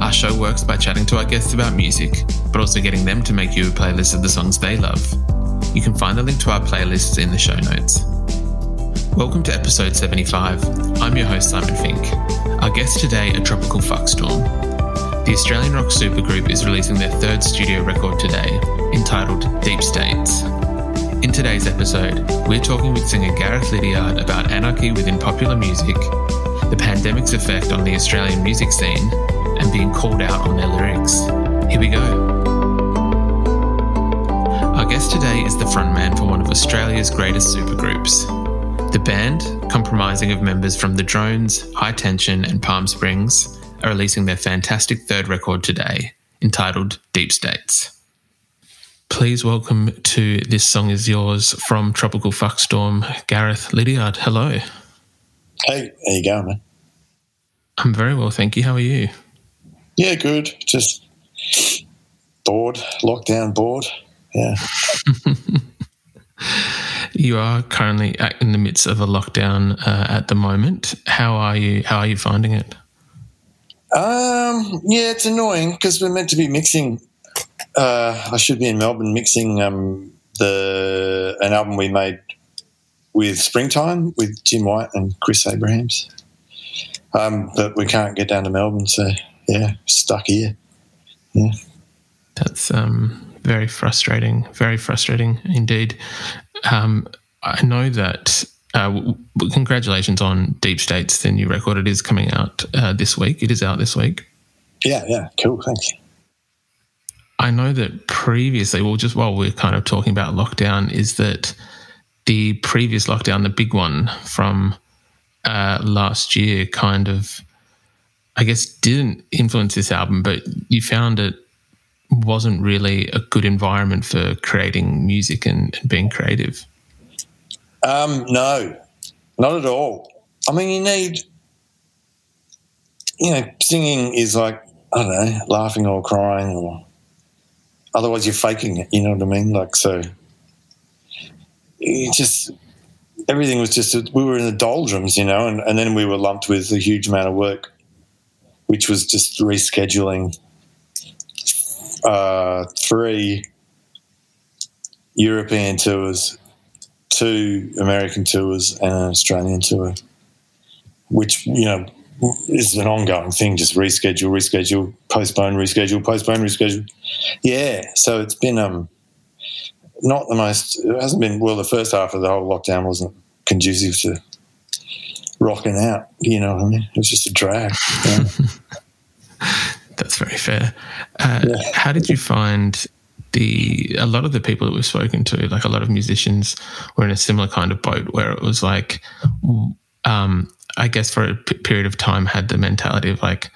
Our show works by chatting to our guests about music, but also getting them to make you a playlist of the songs they love. You can find the link to our playlists in the show notes. Welcome to episode 75. I'm your host, Simon Fink. Our guests today are Tropical Fuckstorm. The Australian rock supergroup is releasing their third studio record today, entitled Deep States. In today's episode, we're talking with singer Gareth Liddiard about anarchy within popular music, the pandemic's effect on the Australian music scene, and being called out on their lyrics. Here we go. Our guest today is the frontman for one of Australia's greatest supergroups. The band, comprising of members from The Drones, High Tension, and Palm Springs, are releasing their fantastic third record today, entitled Deep States. Please welcome to This Song Is Yours from Tropical Fuckstorm, Gareth Liddiard. Hello. Hey, how you going, man? I'm very well, thank you. How are you? Yeah, good. Just bored, lockdown bored. Yeah. You are currently in the midst of a lockdown uh, at the moment. How are you? How are you finding it? Um, yeah, it's annoying because we're meant to be mixing. Uh, I should be in Melbourne mixing um, the an album we made with Springtime with Jim White and Chris Abrahams. Um, but we can't get down to Melbourne, so yeah, stuck here. Yeah. That's um, very frustrating. Very frustrating indeed. Um, I know that. Uh, congratulations on Deep States, the new record. It is coming out uh, this week. It is out this week. Yeah, yeah, cool. Thanks. I know that previously, well, just while we're kind of talking about lockdown, is that the previous lockdown, the big one from uh, last year, kind of, I guess, didn't influence this album, but you found it wasn't really a good environment for creating music and, and being creative. Um, no, not at all. I mean, you need, you know, singing is like, I don't know, laughing or crying or otherwise you're faking it, you know what I mean? Like, so it just, everything was just, we were in the doldrums, you know, and, and then we were lumped with a huge amount of work, which was just rescheduling uh, three European tours two American tours and an Australian tour, which you know is an ongoing thing. Just reschedule, reschedule, postpone, reschedule, postpone, reschedule. Yeah, so it's been um not the most. It hasn't been well. The first half of the whole lockdown wasn't conducive to rocking out. You know what I mean? It was just a drag. Yeah. That's very fair. Uh, Yeah. How did you find the a lot of the people that we've spoken to, like a lot of musicians, were in a similar kind of boat where it was like, um, I guess for a p- period of time had the mentality of like,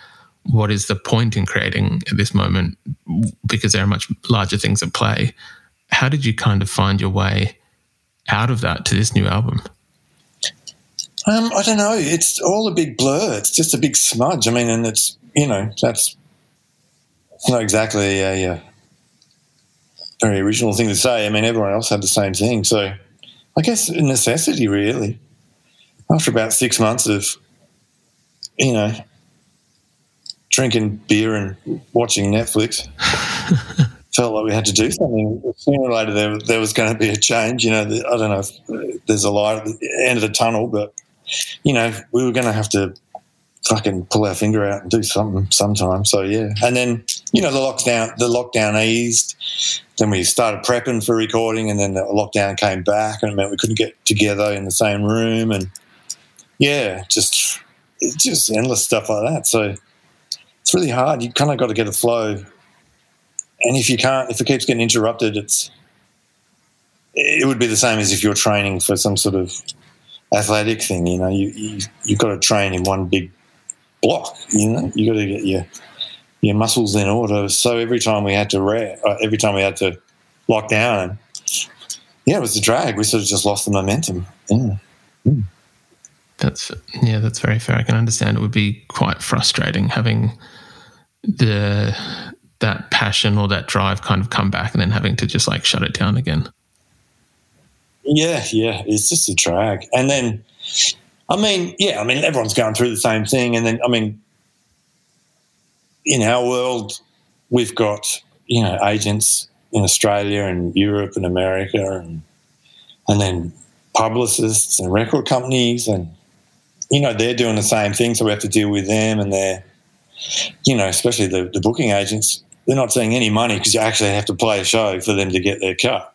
what is the point in creating at this moment? Because there are much larger things at play. How did you kind of find your way out of that to this new album? Um, I don't know. It's all a big blur. It's just a big smudge. I mean, and it's you know that's it's not exactly a, uh very original thing to say. I mean, everyone else had the same thing. So I guess a necessity, really. After about six months of you know drinking beer and watching Netflix. Felt like we had to do something. Sooner or later, there, there was going to be a change. You know, I don't know if there's a light at the end of the tunnel, but you know, we were going to have to fucking pull our finger out and do something sometime. So yeah, and then you know, the lockdown, the lockdown eased. Then we started prepping for recording, and then the lockdown came back, and it meant we couldn't get together in the same room. And yeah, just just endless stuff like that. So it's really hard. You kind of got to get a flow, and if you can't, if it keeps getting interrupted, it's it would be the same as if you're training for some sort of athletic thing. You know, you, you you've got to train in one big block. You know, you got to get your your muscles in order. So every time we had to re- uh, every time we had to lock down, yeah, it was a drag. We sort of just lost the momentum. Yeah. Mm. That's yeah, that's very fair. I can understand it would be quite frustrating having the that passion or that drive kind of come back and then having to just like shut it down again. Yeah, yeah, it's just a drag. And then, I mean, yeah, I mean, everyone's going through the same thing. And then, I mean, in our world, we've got you know agents in Australia and Europe and America, and and then publicists and record companies, and you know they're doing the same thing, so we have to deal with them, and they're you know especially the, the booking agents, they're not seeing any money because you actually have to play a show for them to get their cut.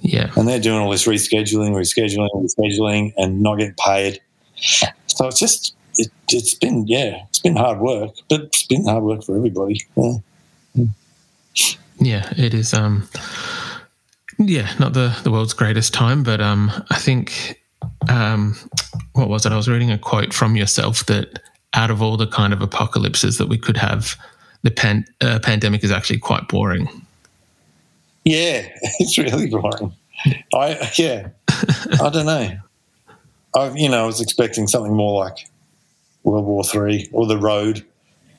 Yeah, and they're doing all this rescheduling, rescheduling, rescheduling, and not getting paid. So it's just it, has been yeah, it's been hard work, but it's been hard work for everybody. Yeah, yeah it is. Um, yeah, not the the world's greatest time, but um, I think um, what was it? I was reading a quote from yourself that out of all the kind of apocalypses that we could have, the pan, uh, pandemic is actually quite boring. Yeah, it's really boring. I yeah, I don't know. I you know I was expecting something more like World War Three or The Road.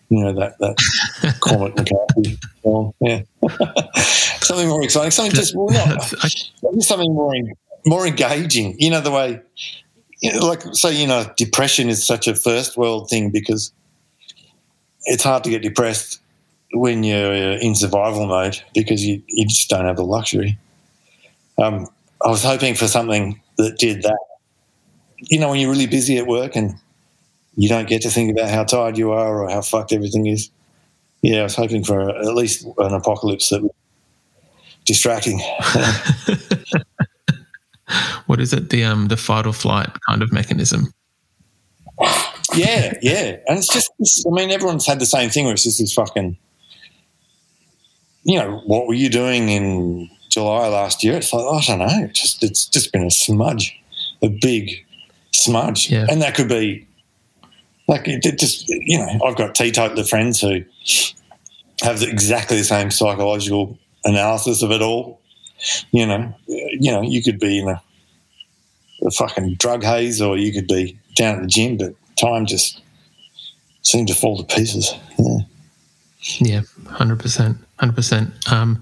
You know that that Cormac McCarthy film. Yeah, something more exciting. Something just well, not, something more more engaging. You know the way, you know, like say you know depression is such a first world thing because it's hard to get depressed when you're in survival mode because you, you just don't have the luxury. Um, I was hoping for something that did that. You know, when you're really busy at work and you don't get to think about how tired you are or how fucked everything is. Yeah, I was hoping for at least an apocalypse that was distracting. what is it? The um the fight or flight kind of mechanism. Yeah, yeah, and it's just. It's, I mean, everyone's had the same thing. Where it's just this fucking. You know, what were you doing in July last year? It's like I don't know. It's just it's just been a smudge, a big smudge, yeah. and that could be like it just you know i've got teetotaler friends who have exactly the same psychological analysis of it all you know you know you could be in a, a fucking drug haze or you could be down at the gym but time just seemed to fall to pieces yeah yeah 100% 100% um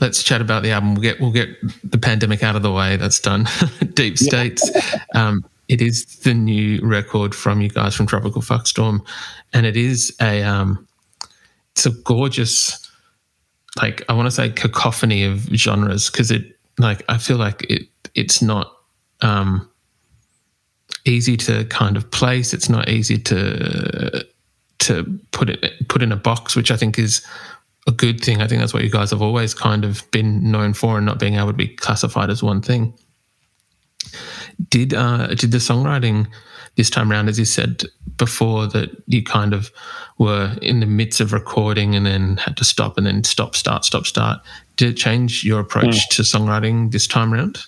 let's chat about the album. We'll get we'll get the pandemic out of the way. That's done. Deep states. Um it is the new record from you guys from Tropical Fuckstorm, and it is a um, it's a gorgeous, like I want to say cacophony of genres because it like I feel like it it's not um, easy to kind of place. It's not easy to to put it put in a box, which I think is a good thing. I think that's what you guys have always kind of been known for, and not being able to be classified as one thing. Did uh, did the songwriting this time around, as you said before, that you kind of were in the midst of recording and then had to stop and then stop, start, stop, start. Did it change your approach mm. to songwriting this time around?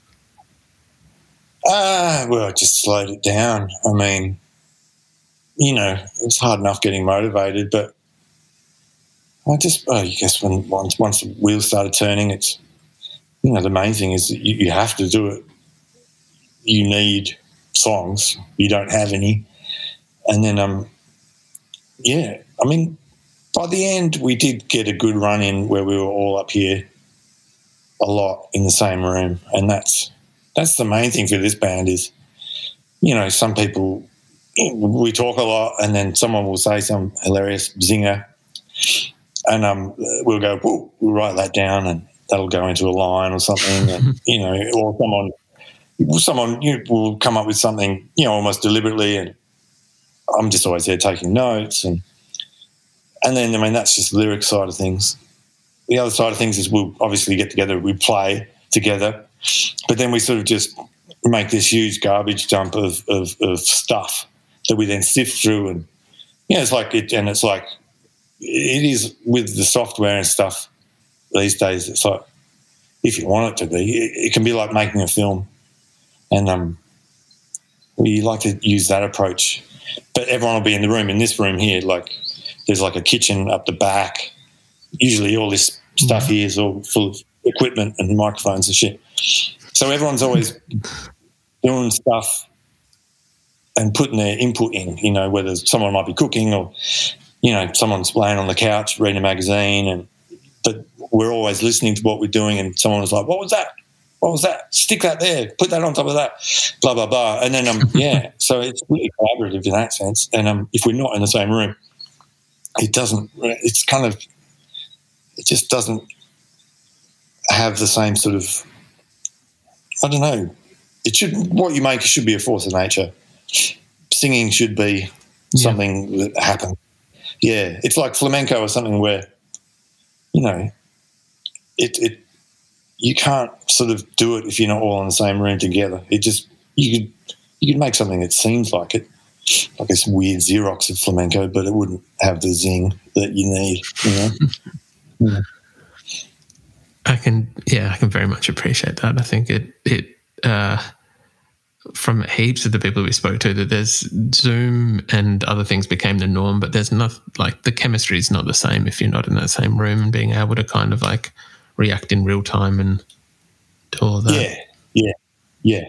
Uh, well, it just slowed it down. I mean, you know, it's hard enough getting motivated, but I just, I guess when once once the wheels started turning, it's you know the main thing is you, you have to do it you need songs. You don't have any. And then, um, yeah, I mean, by the end, we did get a good run in where we were all up here a lot in the same room. And that's, that's the main thing for this band is, you know, some people, we talk a lot and then someone will say some hilarious zinger and um, we'll go, we'll write that down and that'll go into a line or something. and, you know, or someone someone you will come up with something, you know, almost deliberately, and I'm just always there taking notes, and and then I mean that's just the lyric side of things. The other side of things is we'll obviously get together, we play together, but then we sort of just make this huge garbage dump of, of, of stuff that we then sift through and yeah, it's like it, and it's like it is with the software and stuff these days. It's like if you want it to be, it, it can be like making a film, and um, we like to use that approach. But everyone will be in the room. In this room here, like there's like a kitchen up the back. Usually, all this stuff mm-hmm. here is all full of equipment and microphones and shit. So everyone's always doing stuff and putting their input in, you know, whether someone might be cooking or, you know, someone's laying on the couch reading a magazine and but we're always listening to what we're doing and someone was like, What was that? What was that? Stick that there, put that on top of that, blah, blah, blah. And then um yeah, so it's really collaborative in that sense. And um if we're not in the same room, it doesn't it's kind of it just doesn't have the same sort of I don't know. It should what you make should be a force of nature singing should be something yeah. that happens. Yeah, it's like flamenco or something where, you know, it, it you can't sort of do it if you're not all in the same room together. It just you could you could make something that seems like it, like this weird Xerox of flamenco, but it wouldn't have the zing that you need. You know. yeah. I can, yeah, I can very much appreciate that. I think it it uh, from heaps of the people we spoke to that there's Zoom and other things became the norm, but there's not like the chemistry is not the same if you're not in that same room and being able to kind of like react in real time and do all that. Yeah, yeah, yeah,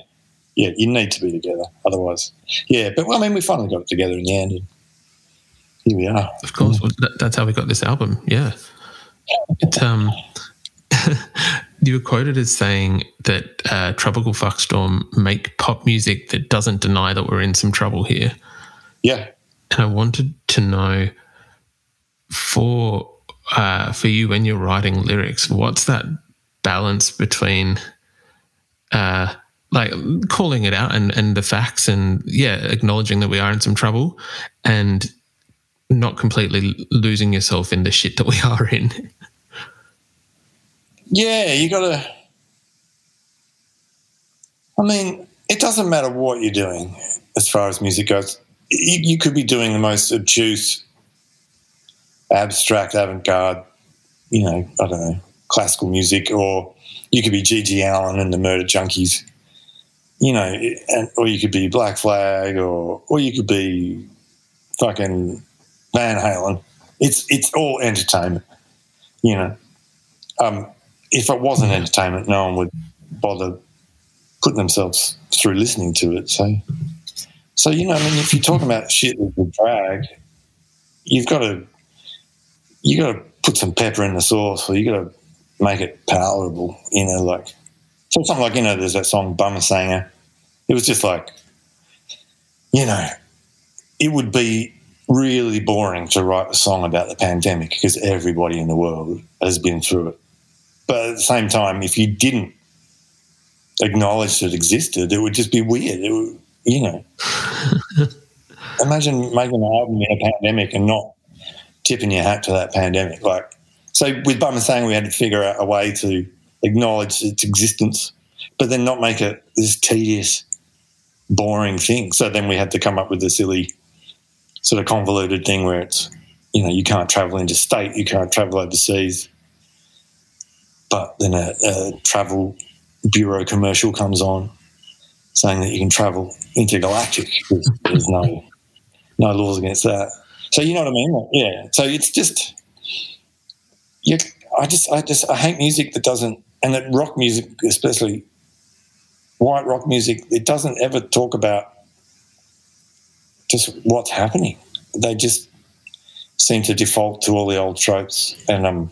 yeah. You need to be together, otherwise, yeah. But well, I mean, we finally got it together in the end, and here we are. Of course, well, that, that's how we got this album. Yeah, it um. you were quoted as saying that uh, Tropical Fuckstorm make pop music that doesn't deny that we're in some trouble here. Yeah. And I wanted to know for uh, for you when you're writing lyrics, what's that balance between uh, like calling it out and, and the facts and yeah, acknowledging that we are in some trouble and not completely losing yourself in the shit that we are in. Yeah, you got to. I mean, it doesn't matter what you're doing as far as music goes. You, you could be doing the most obtuse, abstract, avant garde, you know, I don't know, classical music, or you could be GG Allen and the Murder Junkies, you know, and, or you could be Black Flag, or or you could be fucking Van Halen. It's it's all entertainment, you know. Um, if it wasn't mm. entertainment, no one would bother putting themselves through listening to it. So, so you know, I mean, if you're talking about shit with the drag, you've got to you got to put some pepper in the sauce, or you got to make it palatable. You know, like so something like you know, there's that song "Bumma Sanger." It was just like, you know, it would be really boring to write a song about the pandemic because everybody in the world has been through it. But at the same time, if you didn't acknowledge that it existed, it would just be weird. Would, you know, imagine making an album in a pandemic and not tipping your hat to that pandemic. Like, so with Bumma Sanger we had to figure out a way to acknowledge its existence, but then not make it this tedious, boring thing. So then we had to come up with a silly, sort of convoluted thing where it's, you know, you can't travel interstate, you can't travel overseas but then a, a travel bureau commercial comes on saying that you can travel intergalactic. There's, no no laws against that. So you know what I mean? Yeah. So it's just. I just I just I hate music that doesn't and that rock music especially white rock music it doesn't ever talk about just what's happening. They just seem to default to all the old tropes and um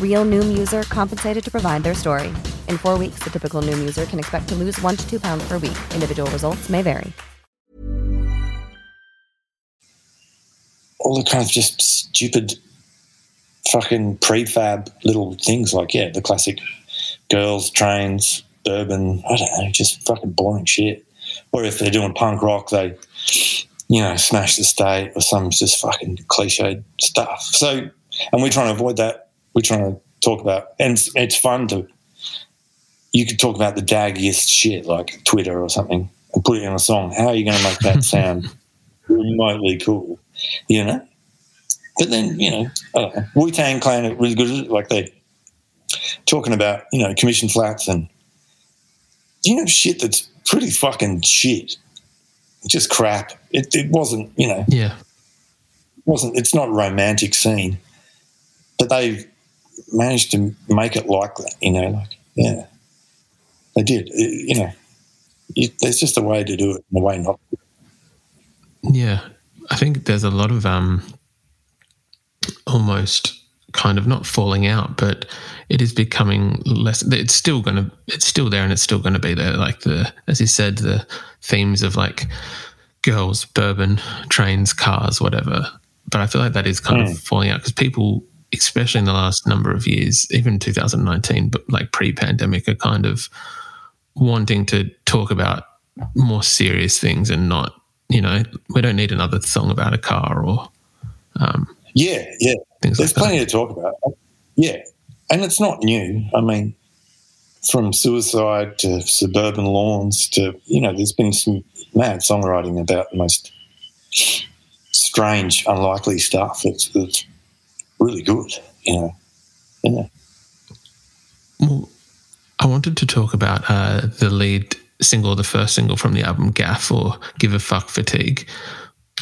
Real Noom user compensated to provide their story. In four weeks, the typical Noom user can expect to lose one to two pounds per week. Individual results may vary. all the kind of just stupid fucking prefab little things like yeah the classic girls trains urban i don't know just fucking boring shit or if they're doing punk rock they you know smash the state or some just fucking cliched stuff so and we're trying to avoid that we're trying to talk about and it's, it's fun to you could talk about the daggiest shit like twitter or something and put it in a song how are you going to make that sound remotely cool you know. But then, you know, know Wu Tang Clan are really good it. Like they talking about, you know, commission flats and you know shit that's pretty fucking shit. Just crap. It, it wasn't, you know. Yeah. wasn't it's not a romantic scene. But they managed to make it like that, you know, like yeah. They did. It, you know. It, there's just a way to do it and a way not to. Yeah. I think there's a lot of um, almost kind of not falling out, but it is becoming less. It's still going to, it's still there, and it's still going to be there. Like the, as you said, the themes of like girls, bourbon, trains, cars, whatever. But I feel like that is kind mm. of falling out because people, especially in the last number of years, even 2019, but like pre-pandemic, are kind of wanting to talk about more serious things and not you know, we don't need another song about a car or. Um, yeah, yeah. There's like plenty to talk about. Yeah. And it's not new. I mean, from suicide to suburban lawns to, you know, there's been some mad songwriting about the most strange, unlikely stuff. It's, it's really good, you know. Yeah. Well, I wanted to talk about uh, the lead single, the first single from the album, Gaff or Give a Fuck Fatigue.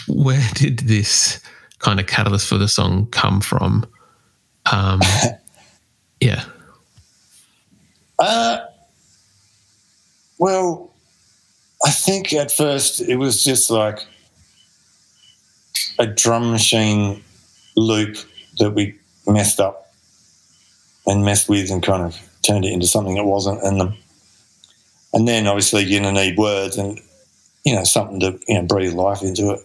Where did this kind of catalyst for the song come from? Um, yeah. Uh, well, I think at first it was just like a drum machine loop that we messed up and messed with and kind of turned it into something it wasn't. And and then obviously you're going to need words and you know something to you know breathe life into it.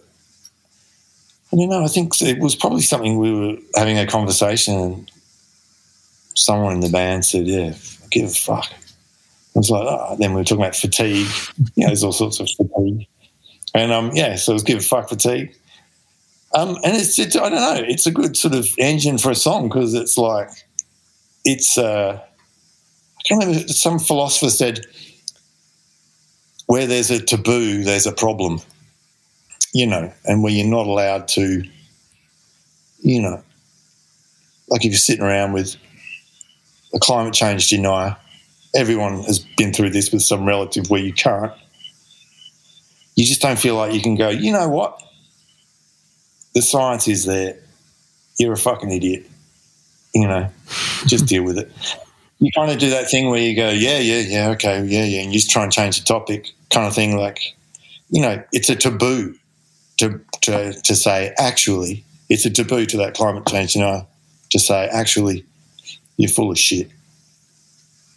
And you know, I think it was probably something we were having a conversation, and someone in the band said, "Yeah, give a fuck." I was like, oh. then we were talking about fatigue. You know, there's all sorts of fatigue, and um, yeah, so it was give a fuck fatigue. Um, and it's, it's I don't know, it's a good sort of engine for a song because it's like it's. Uh, I can't remember. Some philosopher said where there's a taboo, there's a problem, you know, and where you're not allowed to, you know, like if you're sitting around with a climate change denier, everyone has been through this with some relative where you can't. You just don't feel like you can go, you know what? The science is there. You're a fucking idiot. You know, just deal with it you kind of do that thing where you go, yeah, yeah, yeah, okay, yeah, yeah, and you just try and change the topic, kind of thing. Like, you know, it's a taboo to to to say actually, it's a taboo to that climate change, you know, to say actually, you're full of shit.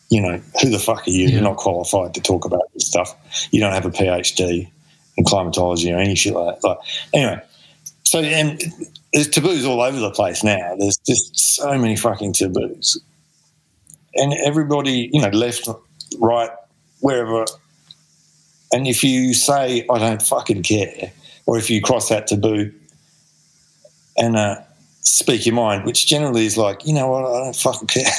You know, who the fuck are you? Yeah. You're not qualified to talk about this stuff. You don't have a PhD in climatology or any shit like that. But anyway, so and there's taboos all over the place now. There's just so many fucking taboos and everybody, you know, left, right, wherever. And if you say, I don't fucking care, or if you cross that taboo and uh, speak your mind, which generally is like, you know what, I don't fucking care.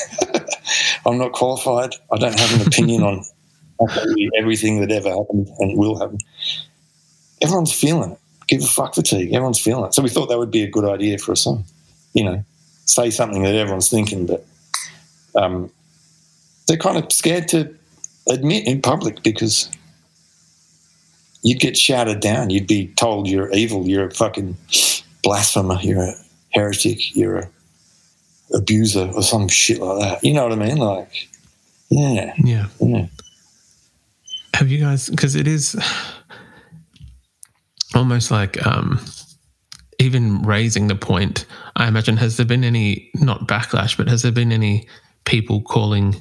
I'm not qualified. I don't have an opinion on everything that ever happened and will happen. Everyone's feeling it. Give a fuck fatigue. Everyone's feeling it. So we thought that would be a good idea for a song, you know. say something that everyone's thinking, but um, they're kind of scared to admit in public because you'd get shouted down. You'd be told you're evil, you're a fucking blasphemer, you're a heretic, you're a abuser or some shit like that. You know what I mean? Like, yeah, Yeah. yeah. Have you guys? Because it is almost like um, even raising the point. I imagine has there been any not backlash, but has there been any people calling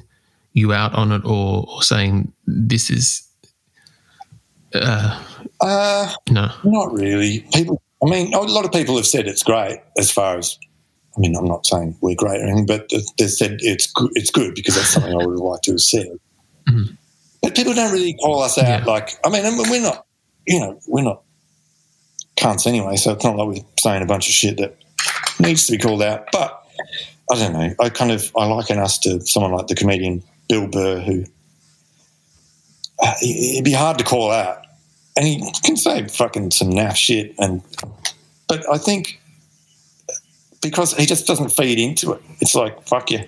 you out on it or, or saying this is uh, Uh, no? not really. People, I mean, a lot of people have said it's great as far as. I mean, I'm not saying we're great or anything, but they said it's good. It's good because that's something I would have liked to have said. Mhm. But people don't really call us out. Yeah. Like, I mean, we're not, you know, we're not cunts anyway. So it's not like we're saying a bunch of shit that needs to be called out. But I don't know. I kind of I liken us to someone like the comedian Bill Burr, who uh, it'd be hard to call out, and he can say fucking some naff shit. And but I think because he just doesn't feed into it, it's like fuck you.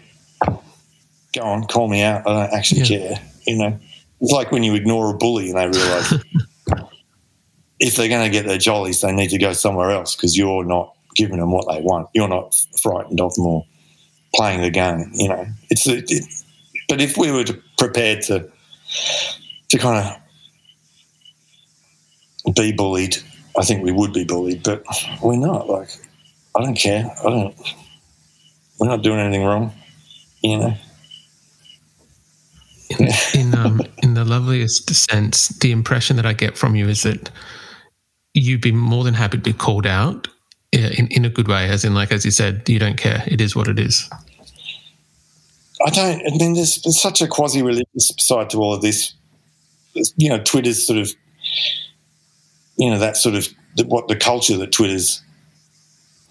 Go on, call me out. I don't actually Yeah. care. You know, it's like when you ignore a bully and they realise if they're going to get their jollies, they need to go somewhere else because you're not giving them what they want. You're not frightened of them or playing the game. You know, it's it, but if we were to, prepared to to kind of be bullied, I think we would be bullied, but we're not. Like, I don't care. I don't. We're not doing anything wrong. You know. in in, um, in the loveliest sense, the impression that I get from you is that you'd be more than happy to be called out uh, in, in a good way, as in, like, as you said, you don't care. It is what it is. I don't. I mean, there's, there's such a quasi-religious side to all of this. You know, Twitter's sort of, you know, that sort of what the culture that Twitter's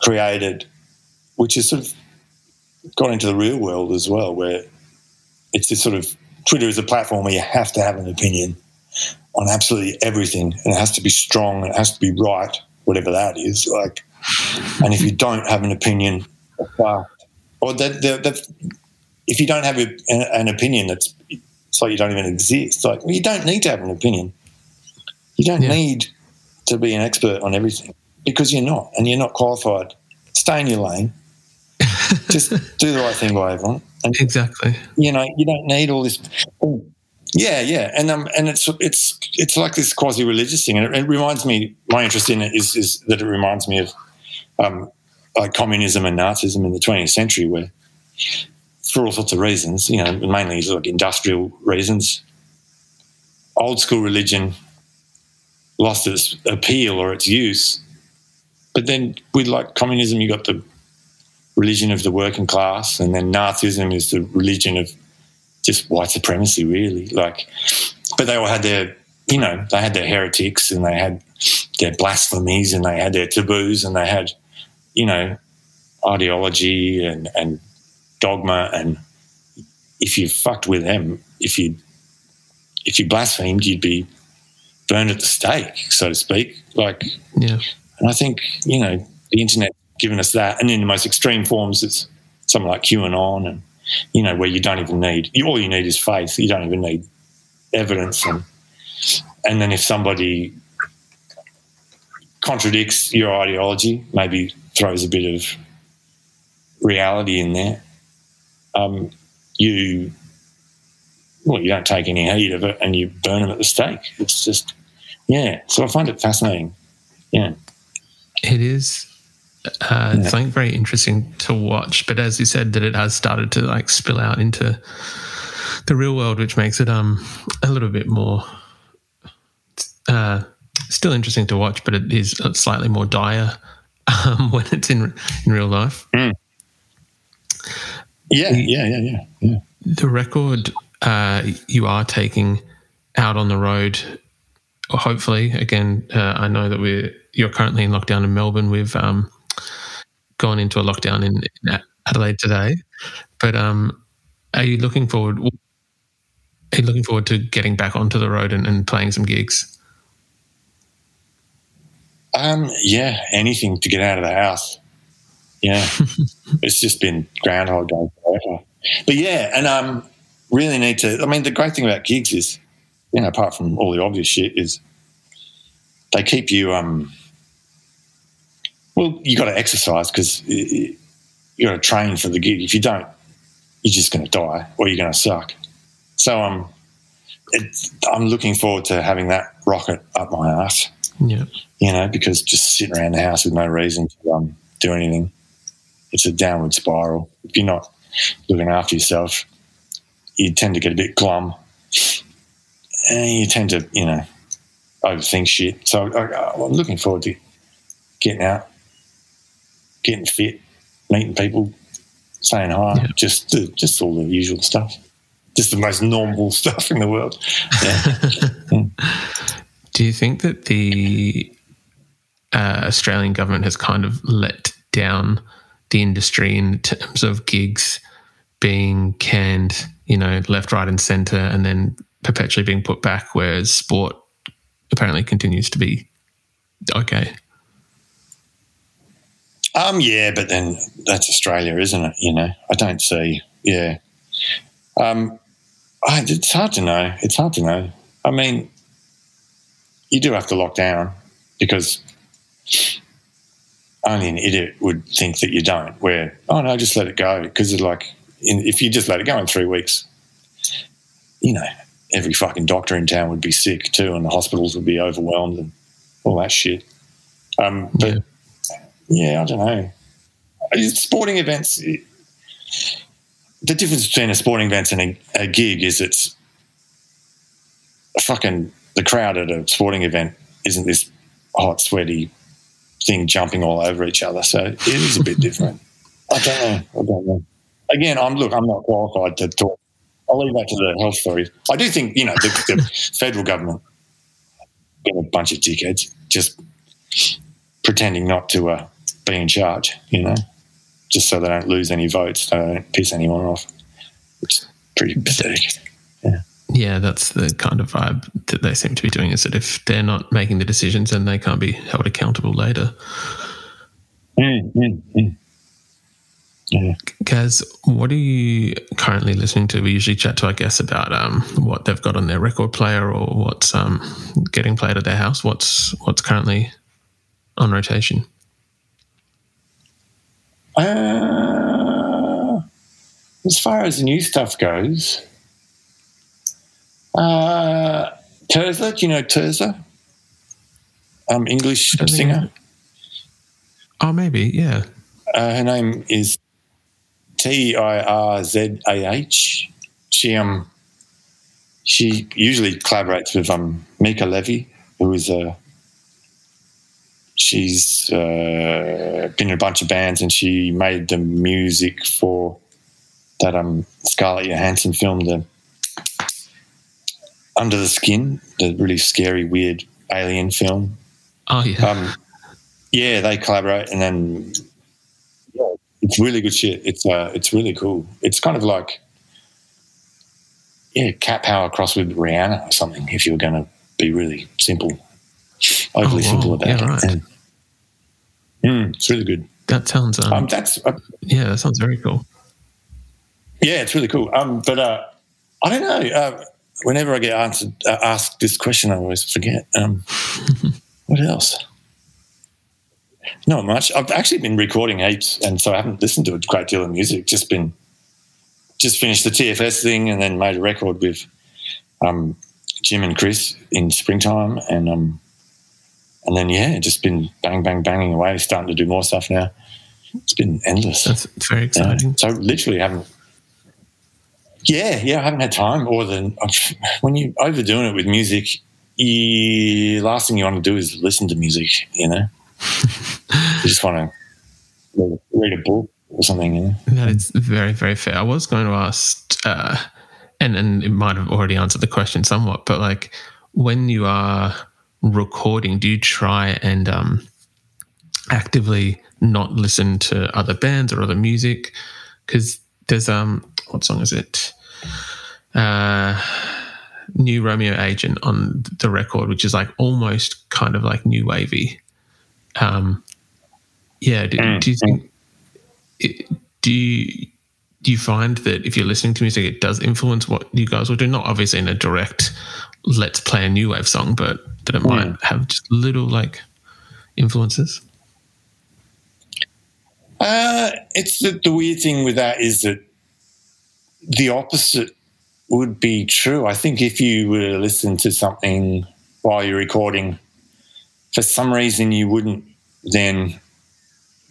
created, which has sort of got into the real world as well, where it's this sort of Twitter is a platform where you have to have an opinion on absolutely everything, and it has to be strong, and it has to be right, whatever that is. Like, and if you don't have an opinion, uh, or that, that, that if you don't have a, an, an opinion, that's it's like you don't even exist. Like well, you don't need to have an opinion. You don't Yeah. need to be an expert on everything because you're not, and you're not qualified. Stay in your lane. Just do the right thing by everyone, and Exactly. you know you don't need all this. Yeah, yeah, and um, and it's it's it's like this quasi-religious thing, and it, it reminds me. My interest in it is is that it reminds me of um, like communism and Nazism in the 20th century, where for all sorts of reasons, you know, mainly like industrial reasons, old school religion lost its appeal or its use. But then with like communism, you got the religion of the working class, and then Nazism is the religion of just white supremacy, really. Like, but they all had their, you know, they had their heretics and they had their blasphemies and they had their taboos and they had, you know, ideology and, and dogma. And if you fucked with them, if you if you blasphemed, you'd be burned at the stake, so to speak. Like, Yeah. and I think, you know, the internet given us that. And in the most extreme forms, it's something like QAnon and, you know, where you don't even need, all you need is faith. You don't even need evidence. And, and then if somebody contradicts your ideology, maybe throws a bit of reality in there, um, you, well, you don't take any heed of it and you burn them at the stake. It's just, yeah. So I find it fascinating. Yeah. It is uh, Yeah. something very interesting to watch. But as you said, that it has started to like spill out into the real world, which makes it um a little bit more uh, still interesting to watch, but it is slightly more dire um, when it's in in real life. Yeah, yeah, yeah, yeah, yeah. The record uh, you are taking out on the road, hopefully. Again, uh, I know that we're you're currently in lockdown in Melbourne. We've um, gone into a lockdown in, in Adelaide today, but um, are you looking forward? Are you looking forward to getting back onto the road and, and playing some gigs? Um, yeah, anything to get out of the house. Yeah, it's just been Groundhog Day forever. But yeah, and um, really need to. I mean, the great thing about gigs is, you know, apart from all the obvious shit, is they keep you. Um, well, you got to exercise because you got to train for the gig. If you don't, you're just going to die or you're going to suck. So um, I'm looking forward to having that rocket up my ass. Yeah. You know, because just sitting around the house with no reason to um, do anything, it's a downward spiral. If you're not looking after yourself, you tend to get a bit glum and you tend to, you know, overthink shit. So I, I'm looking forward to getting out, getting fit, meeting people, saying hi, yeah. just just all the usual stuff, just the most normal stuff in the world. Yeah. Do you think that the uh, Australian government has kind of let down the industry in terms of gigs being canned, you know, left, right, and centre, and then perpetually being put back, whereas sport apparently continues to be okay? Um, yeah, but then that's Australia, isn't it? You know, I don't see. Yeah, um, I, it's hard to know. It's hard to know. I mean, you do have to lock down because only an idiot would think that you don't. Where oh no, just let it go because it's like in, if you just let it go in three weeks, you know, every fucking doctor in town would be sick too, and the hospitals would be overwhelmed and all that shit. Um, but yeah yeah, I don't know. Sporting events, the difference between a sporting event and a, a gig is it's fucking the crowd at a sporting event isn't this hot, sweaty thing jumping all over each other. So it is a bit different. I don't know. I don't know. Again, I'm look. I'm not qualified to talk. I'll leave that to the health stories. I do think you know the, the federal government been a bunch of dickheads just pretending not to uh, be in charge, you know, just so they don't lose any votes, they don't piss anyone off. It's pretty pathetic. Yeah. Yeah, that's the kind of vibe that they seem to be doing is that if they're not making the decisions, then they can't be held accountable later. Mm, mm, mm. Yeah. Gaz, what are you currently listening to? We usually chat to our guests about um, what they've got on their record player or what's um, getting played at their house. What's what's currently on rotation? Uh, as far as new stuff goes, uh, Tirzah, do you know Tirzah? Um, English singer. Oh, maybe, yeah. Uh, her name is T I R Z A H. She um she usually collaborates with um Mica Levi, who is a she's uh, been in a bunch of bands and she made the music for that um, Scarlett Johansson film, the Under the Skin, the really scary, weird alien film. Oh yeah, um, yeah, they collaborate, and then yeah, it's really good shit. It's uh, it's really cool. It's kind of like yeah, cat power cross with Rihanna or something. If you were going to be really simple overly oh, simple about yeah, it. Right. Mm, it's really good. That sounds. Um, um that's uh, yeah, that sounds very cool. Yeah, it's really cool. Um, but uh, I don't know. Uh, whenever I get answered, uh, asked this question, I always forget. Um, what else? Not much. I've actually been recording heaps, and so I haven't listened to a great deal of music. Just been, just finished the TFS thing, and then made a record with um, Jim and Chris in springtime, and um, and then yeah, just been bang, bang, banging away. Starting to do more stuff now. It's been endless. That's very exciting. Yeah. So literally haven't. Yeah, yeah, I haven't had time. Or than when you're overdoing it with music, you last thing you want to do is listen to music. You know, you just want to read a book or something. You know? That is very, very fair. I was going to ask, uh, and and it might have already answered the question somewhat, but like when you are recording, do you try and um, actively not listen to other bands or other music? Because there's um, what song is it? Uh, new Romeo Agent on the record, which is like almost kind of like new wavy. Um, yeah, do, mm. do you think do you do you find that if you're listening to music, it does influence what you guys will do? Not obviously in a direct, let's play a new wave song, but that it might Mm. have just little like influences. Uh, it's the, the weird thing with that is that the opposite would be true. I think if you were to listen to something while you're recording, for some reason you wouldn't then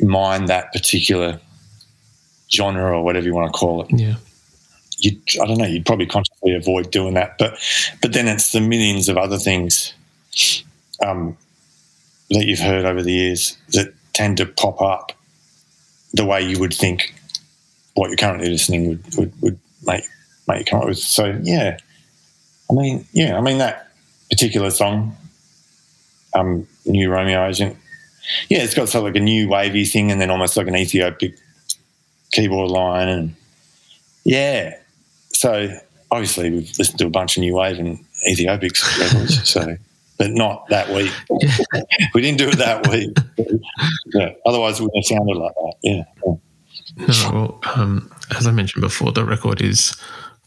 mind that particular genre or whatever you want to call it. Yeah. You, I don't know. You'd probably consciously avoid doing that, but but then it's the millions of other things um, that you've heard over the years that tend to pop up the way you would think what you're currently listening would, would, would make make you come up with. So yeah, I mean yeah, I mean that particular song, um, New Romeo Agent. Yeah, it's got sort of like a new wavy thing, and then almost like an Ethiopic keyboard line, and yeah. So obviously we've listened to a bunch of new wave and Ethiopic records. so, but not that week. we didn't do it that week. Yeah, otherwise, it wouldn't have sounded like that. Yeah. No, well, um, as I mentioned before, the record is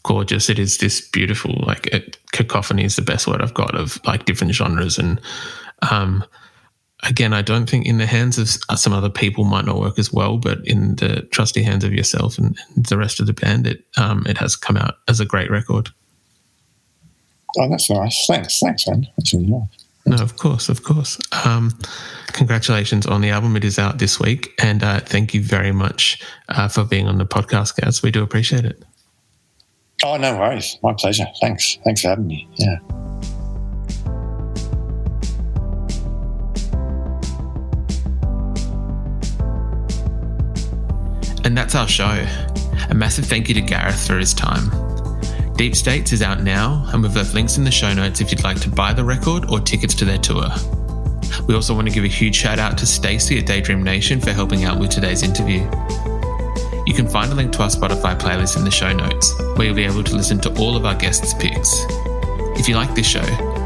gorgeous. It is this beautiful, like it, cacophony is the best word I've got of like different genres. And um, again, I don't think in the hands of some other people might not work as well, but in the trusty hands of yourself and, and the rest of the band, it um, it has come out as a great record. Oh, that's nice. Thanks. Thanks, man. That's really nice. No, of course, of course. Um, congratulations on the album. It is out this week, and uh, thank you very much uh, for being on the podcast, guys. We do appreciate it. Oh, no worries. My pleasure. Thanks. Thanks for having me. Yeah. And that's our show. A massive thank you to Gareth for his time. Deep States is out now, and we've left links in the show notes if you'd like to buy the record or tickets to their tour. We also want to give a huge shout out to Stacey at Daydream Nation for helping out with today's interview. You can find a link to our Spotify playlist in the show notes, where you'll be able to listen to all of our guests' picks. If you like this show,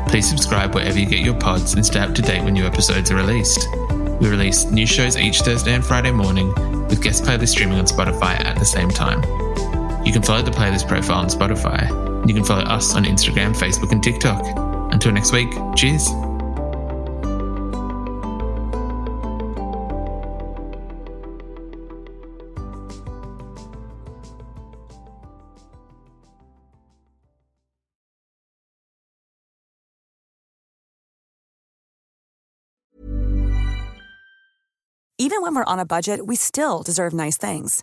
please subscribe wherever you get your pods and stay up to date when new episodes are released. We release new shows each Thursday and Friday morning, with guest playlists streaming on Spotify at the same time. You can follow the playlist profile on Spotify. You can follow us on Instagram, Facebook, and TikTok. Until next week, cheers. Even when we're on a budget, we still deserve nice things.